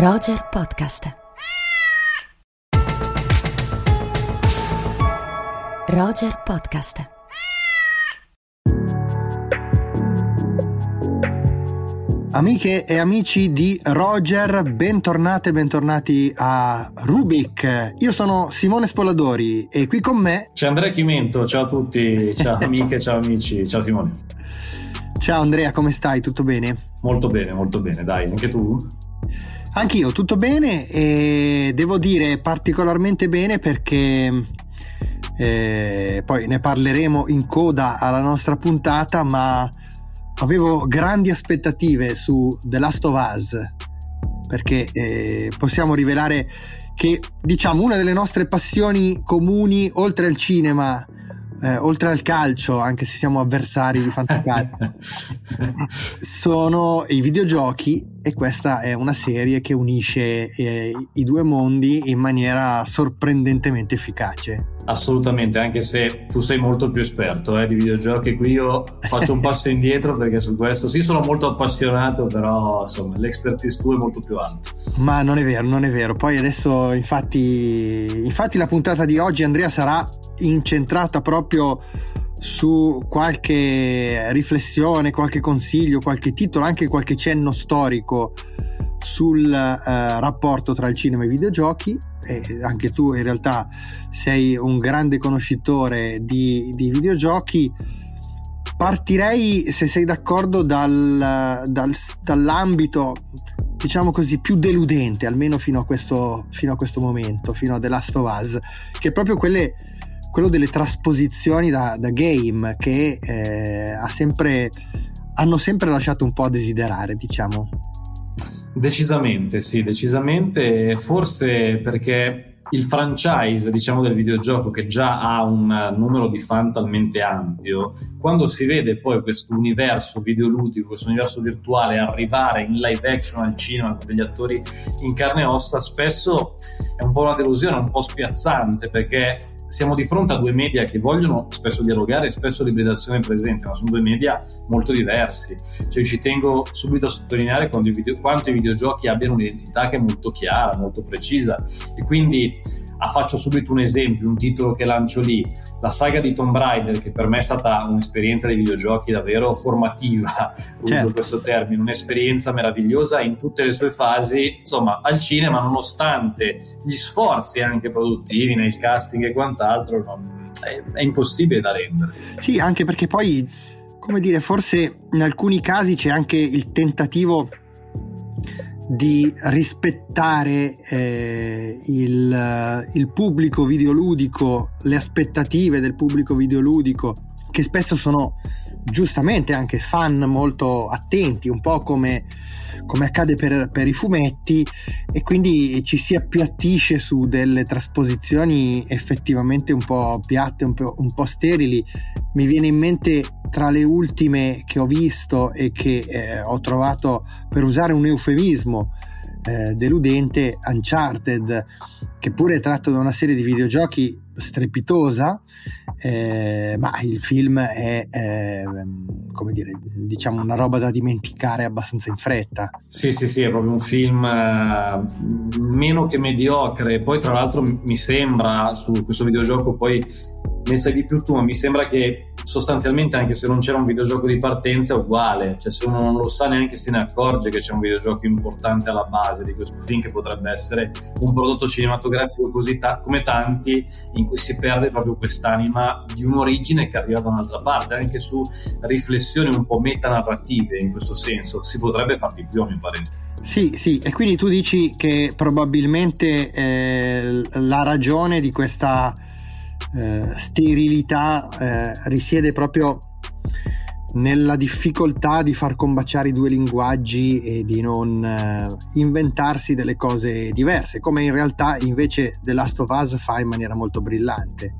Roger Podcast. Roger Podcast. Amiche e amici di Roger, bentornate e bentornati a Rubik. Io sono Simone Spoladori e qui con me c'è Andrea Chimento. Ciao a tutti, ciao amiche, ciao amici, ciao Simone. Ciao Andrea, come stai? Tutto bene? Molto bene, molto bene, dai, anche tu? Anch'io, tutto bene e devo dire particolarmente bene perché eh, poi ne parleremo in coda alla nostra puntata, ma avevo grandi aspettative su The Last of Us perché eh, possiamo rivelare che diciamo una delle nostre passioni comuni oltre al cinema eh, oltre al calcio, anche se siamo avversari di fantacalcio, sono i videogiochi e questa è una serie che unisce eh, i due mondi in maniera sorprendentemente efficace. Assolutamente, anche se tu sei molto più esperto eh, di videogiochi, qui io faccio un passo indietro perché su questo sì sono molto appassionato, però insomma l'expertise tua è molto più alta. Ma non è vero, non è vero. Poi adesso infatti, infatti la puntata di oggi Andrea sarà incentrata proprio su qualche riflessione, qualche consiglio, qualche titolo, anche qualche cenno storico sul eh, rapporto tra il cinema e i videogiochi. E anche tu in realtà sei un grande conoscitore di, di videogiochi. Partirei, se sei d'accordo, dal, dal, dall'ambito diciamo così, più deludente, almeno fino a, questo, fino a questo momento, fino a The Last of Us, che è proprio quelle quello delle trasposizioni da, da game che eh, ha sempre, hanno sempre lasciato un po' a desiderare, diciamo. Decisamente, sì, decisamente, forse perché il franchise, diciamo, del videogioco che già ha un numero di fan talmente ampio, quando si vede poi questo universo videoludico, questo universo virtuale arrivare in live action al cinema con degli attori in carne e ossa, spesso è un po' una delusione, un po' spiazzante perché siamo di fronte a due media che vogliono spesso dialogare e spesso l'ibridazione è presente, ma sono due media molto diversi. Cioè, ci tengo subito a sottolineare quanto i, video, quanto i videogiochi abbiano un'identità che è molto chiara, molto precisa e quindi Ah, faccio subito un esempio, un titolo che lancio lì, la saga di Tomb Raider, che per me è stata un'esperienza dei videogiochi davvero formativa, certo. uso questo termine, un'esperienza meravigliosa in tutte le sue fasi, insomma, al cinema, nonostante gli sforzi anche produttivi nel casting e quant'altro, non, è, è impossibile da rendere. Sì, anche perché poi, come dire, forse in alcuni casi c'è anche il tentativo di rispettare eh, il, il, pubblico videoludico, le aspettative del pubblico videoludico, che spesso sono giustamente anche fan molto attenti, un po' come, come accade per, per, i fumetti, e quindi ci si appiattisce su delle trasposizioni effettivamente un po' piatte, un po', un po sterili. Mi viene in mente tra le ultime che ho visto e che eh, ho trovato, per usare un eufemismo, eh, deludente, Uncharted, che pure è tratto da una serie di videogiochi strepitosa, eh, ma il film è, eh, come dire, diciamo una roba da dimenticare abbastanza in fretta. Sì, sì, sì, è proprio un film eh, meno che mediocre. Poi, tra l'altro, mi sembra su questo videogioco poi ne sai di più tu, ma mi sembra che sostanzialmente anche se non c'era un videogioco di partenza è uguale, cioè se uno non lo sa neanche se ne accorge che c'è un videogioco importante alla base di questo film che potrebbe essere un prodotto cinematografico così ta- come tanti in cui si perde proprio quest'anima di un'origine che arriva da un'altra parte, anche su riflessioni un po' metanarrative in questo senso, si potrebbe far di più a mio parere. Sì, sì, e quindi tu dici che probabilmente eh, la ragione di questa eh, sterilità eh, risiede proprio nella difficoltà di far combaciare i due linguaggi e di non eh, inventarsi delle cose diverse, come in realtà invece The Last of Us fa in maniera molto brillante.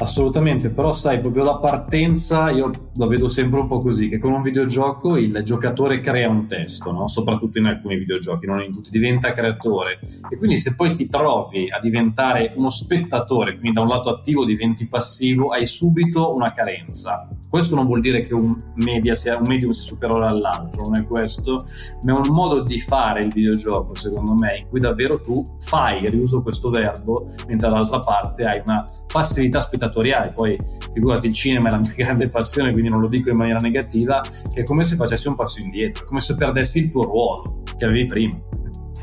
Assolutamente, però sai, proprio la partenza io la vedo sempre un po' così, che con un videogioco il giocatore crea un testo, no? soprattutto in alcuni videogiochi, non in tutti, diventa creatore. E quindi se poi ti trovi a diventare uno spettatore, quindi da un lato attivo diventi passivo, hai subito una carenza. Questo non vuol dire che un, media sia, un medium sia superiore all'altro, non è questo, ma è un modo di fare il videogioco, secondo me, in cui davvero tu fai, riuso questo verbo, mentre dall'altra parte hai una passività spettatoriale. Poi figurati, il cinema è la mia grande passione, quindi non lo dico in maniera negativa, che è come se facessi un passo indietro, come se perdessi il tuo ruolo che avevi prima.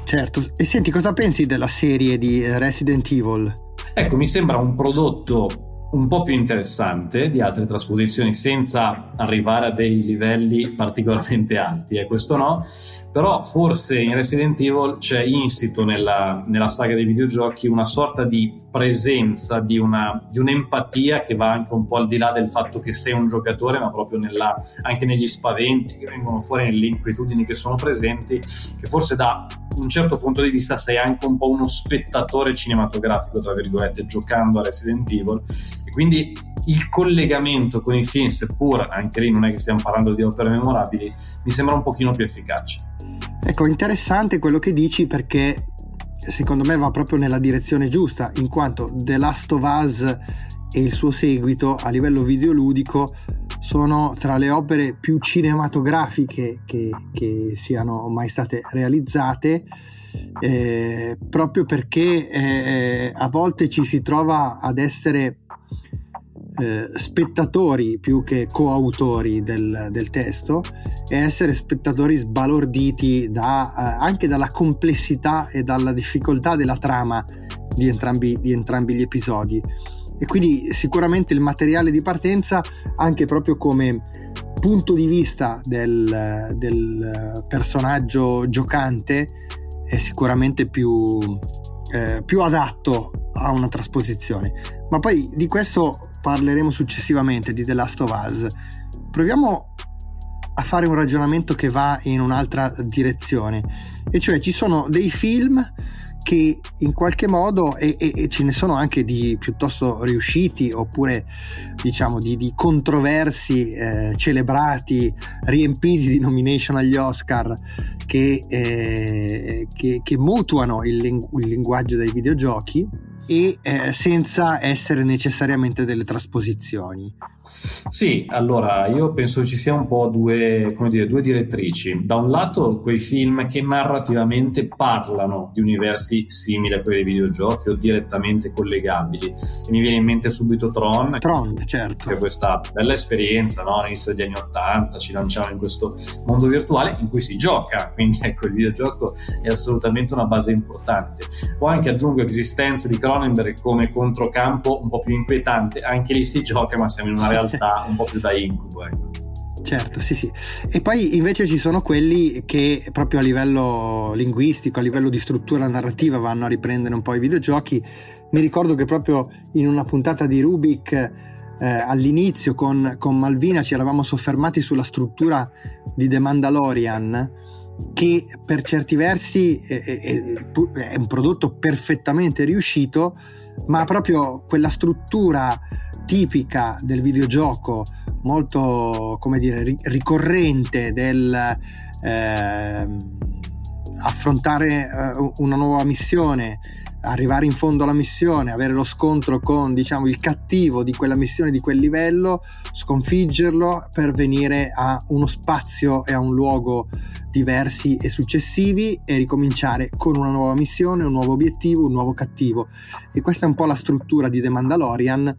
Certo, e senti cosa pensi della serie di Resident Evil? Ecco, mi sembra un prodotto un po' più interessante di altre trasposizioni senza arrivare a dei livelli particolarmente alti, e eh, questo no, però forse in Resident Evil c'è insito nella, nella saga dei videogiochi una sorta di presenza, di, una, di, un'empatia che va anche un po' al di là del fatto che sei un giocatore, ma proprio nella, anche negli spaventi che vengono fuori, nelle inquietudini che sono presenti, che forse da un certo punto di vista sei anche un po' uno spettatore cinematografico, tra virgolette, giocando a Resident Evil. E quindi il collegamento con i film, seppur anche lì non è che stiamo parlando di opere memorabili, mi sembra un pochino più efficace. Ecco, interessante quello che dici perché secondo me va proprio nella direzione giusta, in quanto The Last of Us e il suo seguito a livello videoludico sono tra le opere più cinematografiche che, che siano mai state realizzate. Eh, proprio perché eh, a volte ci si trova ad essere eh, spettatori più che coautori del, del, testo e essere spettatori sbalorditi da, eh, anche dalla complessità e dalla difficoltà della trama di entrambi, di entrambi gli episodi. E quindi sicuramente il materiale di partenza, anche proprio come punto di vista del, del personaggio giocante, è sicuramente più, eh, più adatto a una trasposizione. Ma poi di questo parleremo successivamente di The Last of Us. Proviamo a fare un ragionamento che va in un'altra direzione, e cioè ci sono dei film che in qualche modo, e, e, e, ce ne sono anche di piuttosto riusciti oppure diciamo di, di controversi, eh, celebrati, riempiti di nomination agli Oscar che, eh, che, che mutuano il, il linguaggio dei videogiochi e eh, senza essere necessariamente delle trasposizioni. Sì, allora io penso che ci sia un po' due, dire, due, direttrici. Da un lato quei film che narrativamente parlano di universi simili a quelli dei videogiochi o direttamente collegabili. E mi viene in mente subito Tron. Tron, certo. Che è questa bella esperienza, no? all'inizio degli anni Ottanta ci lanciamo in questo mondo virtuale in cui si gioca, quindi ecco il videogioco è assolutamente una base importante. O anche aggiungo esistenze di Cronenberg come controcampo un po' più inquietante, anche lì si gioca ma siamo in una realtà realtà un po' più da incubo. Ecco. Certo, sì, sì. E poi invece ci sono quelli che proprio a livello linguistico, a livello di struttura narrativa vanno a riprendere un po' i videogiochi. Mi ricordo che proprio in una puntata di Rubik eh, all'inizio con, con, Malvina ci eravamo soffermati sulla struttura di The Mandalorian che per certi versi è, è, è un prodotto perfettamente riuscito, ma proprio quella struttura tipica del videogioco, molto come dire ricorrente del eh, affrontare eh, una nuova missione, arrivare in fondo alla missione, avere lo scontro con diciamo il cattivo di quella missione di quel livello, sconfiggerlo per venire a uno spazio e a un luogo diversi e successivi e ricominciare con una nuova missione, un nuovo obiettivo, un nuovo cattivo. E questa è un po' la struttura di The Mandalorian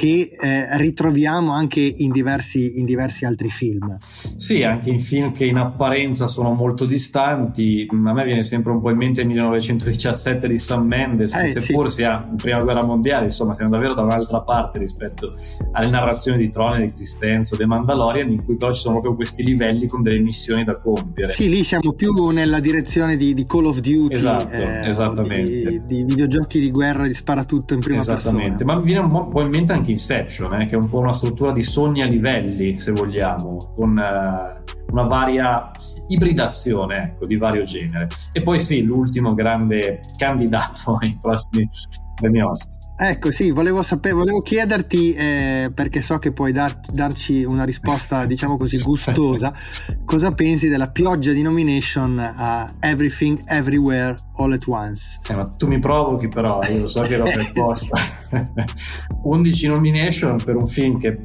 che eh, ritroviamo anche in diversi, in diversi, altri film. Sì, anche in film che in apparenza sono molto distanti. A me viene sempre un po' in mente il 1917 di Sam Mendes, eh, che seppur sì. sia in prima guerra mondiale, insomma, siamo davvero da un'altra parte rispetto alle narrazioni di Tron l'esistenza dei Mandalorian, in cui però ci sono proprio questi livelli con delle missioni da compiere. Sì, lì siamo più nella direzione di, di Call of Duty, esatto, eh, esattamente. Di, di, videogiochi di guerra di sparatutto in prima esattamente. persona. Ma mi viene un po' in mente anche Inception, eh, che è un po' una struttura di sogni a livelli, se vogliamo, con eh, una varia ibridazione ecco, di vario genere. E poi sì, l'ultimo grande candidato ai prossimi premi Oscar. Ecco, sì, volevo, sapere, volevo chiederti, eh, perché so che puoi dar, darci una risposta, diciamo così, gustosa, cosa pensi della pioggia di nomination a Everything, Everywhere, All at Once? Eh, ma tu mi provochi però, io lo so che ero preposta. 11 nomination per un film che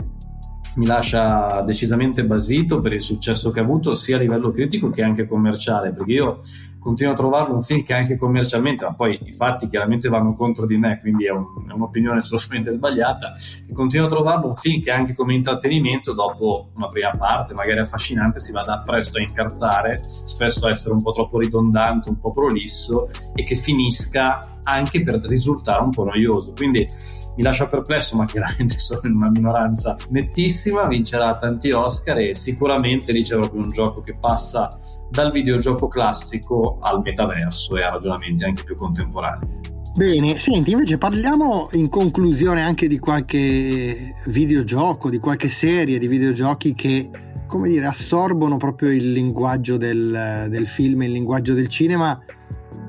mi lascia decisamente basito per il successo che ha avuto sia a livello critico che anche commerciale, perché io continuo a trovarlo un film che anche commercialmente, ma poi i fatti chiaramente vanno contro di me, quindi è, un, è un'opinione assolutamente sbagliata, e continuo a trovarlo un film che anche come intrattenimento, dopo una prima parte magari affascinante, si vada presto a incartare, spesso a essere un po' troppo ridondante, un po' prolisso, e che finisca anche per risultare un po' noioso. Quindi mi lascia perplesso, ma chiaramente sono in una minoranza nettissima, vincerà tanti Oscar e sicuramente lì c'è proprio un gioco che passa dal videogioco classico al metaverso e a ragionamenti anche più contemporanei. Bene, senti, invece parliamo in conclusione anche di qualche videogioco, di qualche serie di videogiochi che, come dire, assorbono proprio il linguaggio del, del film, il linguaggio del cinema,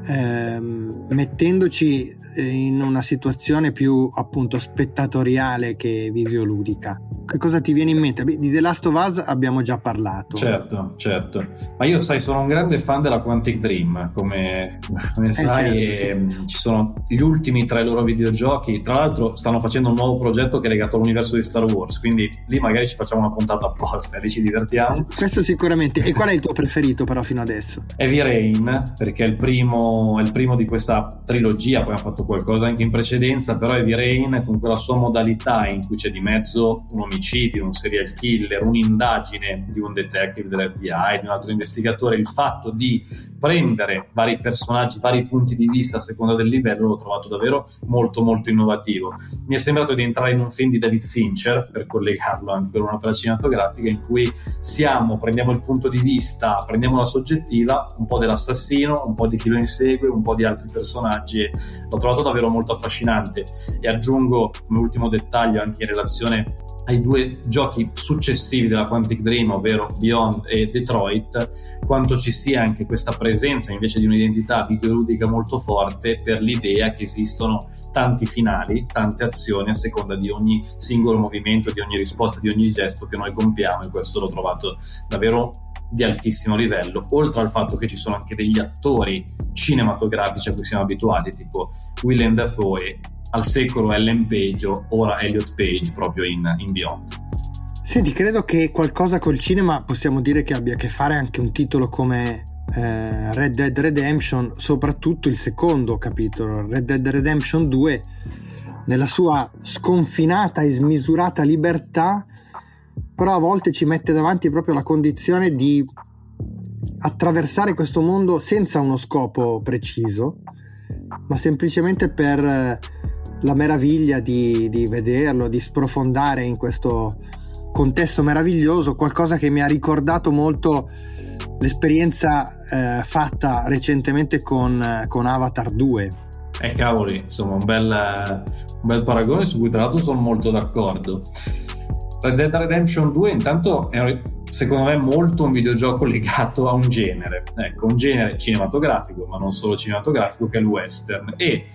ehm, mettendoci in una situazione più appunto spettatoriale che videoludica. Che cosa ti viene in mente? Beh, di The Last of Us abbiamo già parlato. Certo, certo. Ma io sai, sono un grande fan della Quantic Dream, come, come eh, sai, certo, sì. ci sono gli ultimi tra i loro videogiochi. Tra l'altro stanno facendo un nuovo progetto che è legato all'universo di Star Wars, quindi lì magari ci facciamo una puntata apposta e lì ci divertiamo. Questo sicuramente. E qual è il tuo preferito però fino adesso? Heavy Rain, perché è il primo, è il primo di questa trilogia, poi hanno fatto qualcosa anche in precedenza, però Heavy Rain con quella sua modalità in cui c'è di mezzo un omicidio, un serial killer, un'indagine di un detective dell'FBI, di un altro investigatore, il fatto di prendere vari personaggi, vari punti di vista a seconda del livello l'ho trovato davvero molto molto innovativo. Mi è sembrato di entrare in un film di David Fincher, per collegarlo anche con un'opera cinematografica, in cui siamo, prendiamo il punto di vista, prendiamo la soggettiva, un po' dell'assassino, un po' di chi lo insegue, un po' di altri personaggi l'ho trovato davvero molto affascinante. E aggiungo come ultimo dettaglio anche in relazione ai due giochi successivi della Quantic Dream, ovvero Beyond e Detroit, quanto ci sia anche questa presenza invece di un'identità videoludica molto forte per l'idea che esistono tanti finali, tante azioni a seconda di ogni singolo movimento, di ogni risposta, di ogni gesto che noi compiamo e questo l'ho trovato davvero di altissimo livello, oltre al fatto che ci sono anche degli attori cinematografici a cui siamo abituati, tipo Willem Dafoe al secolo Ellen Page ora Elliot Page proprio in, in Beyond. Senti, credo che qualcosa col cinema possiamo dire che abbia a che fare anche un titolo come eh, Red Dead Redemption, soprattutto il secondo capitolo, Red Dead Redemption 2, nella sua sconfinata e smisurata libertà, però a volte ci mette davanti proprio la condizione di attraversare questo mondo senza uno scopo preciso, ma semplicemente per la meraviglia di, di vederlo, di sprofondare in questo contesto meraviglioso, qualcosa che mi ha ricordato molto l'esperienza eh, fatta recentemente con, con, Avatar 2. Eh cavoli, insomma, un bel, un bel paragone su cui tra l'altro sono molto d'accordo. Red Dead Redemption 2 intanto è secondo me molto un videogioco legato a un genere, ecco, un genere cinematografico, ma non solo cinematografico, che è il western. E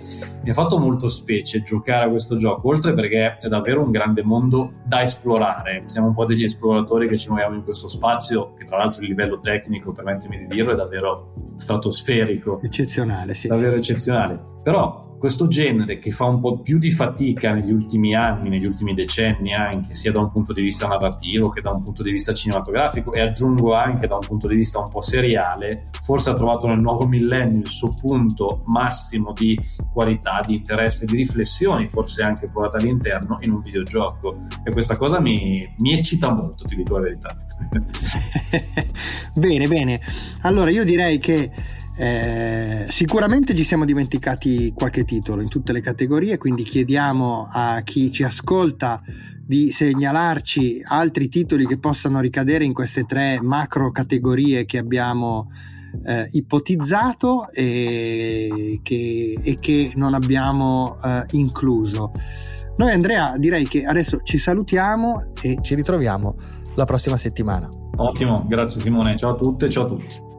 mi ha fatto molto specie giocare a questo gioco, oltre perché è davvero un grande mondo da esplorare. Siamo un po' degli esploratori che ci muoviamo in questo spazio, che tra l'altro il livello tecnico, permettimi di dirlo, è davvero stratosferico. Eccezionale, sì. Davvero sì. eccezionale. Però questo genere che fa un po' più di fatica negli ultimi anni, negli ultimi decenni anche, sia da un punto di vista narrativo che da un punto di vista cinematografico e aggiungo anche da un punto di vista un po' seriale, forse ha trovato nel nuovo millennio il suo punto massimo di qualità, di interesse, di riflessioni, forse anche portata all'interno in un videogioco e questa cosa mi, mi eccita molto, ti dico la verità. bene, bene. Allora io direi che eh, sicuramente ci siamo dimenticati qualche titolo in tutte le categorie, quindi chiediamo a chi ci ascolta di segnalarci altri titoli che possano ricadere in queste tre macro categorie che abbiamo eh, ipotizzato e che, e che, non abbiamo eh, incluso. Noi Andrea direi che adesso ci salutiamo e ci ritroviamo la prossima settimana. Ottimo, grazie Simone, ciao a tutte, ciao a tutti.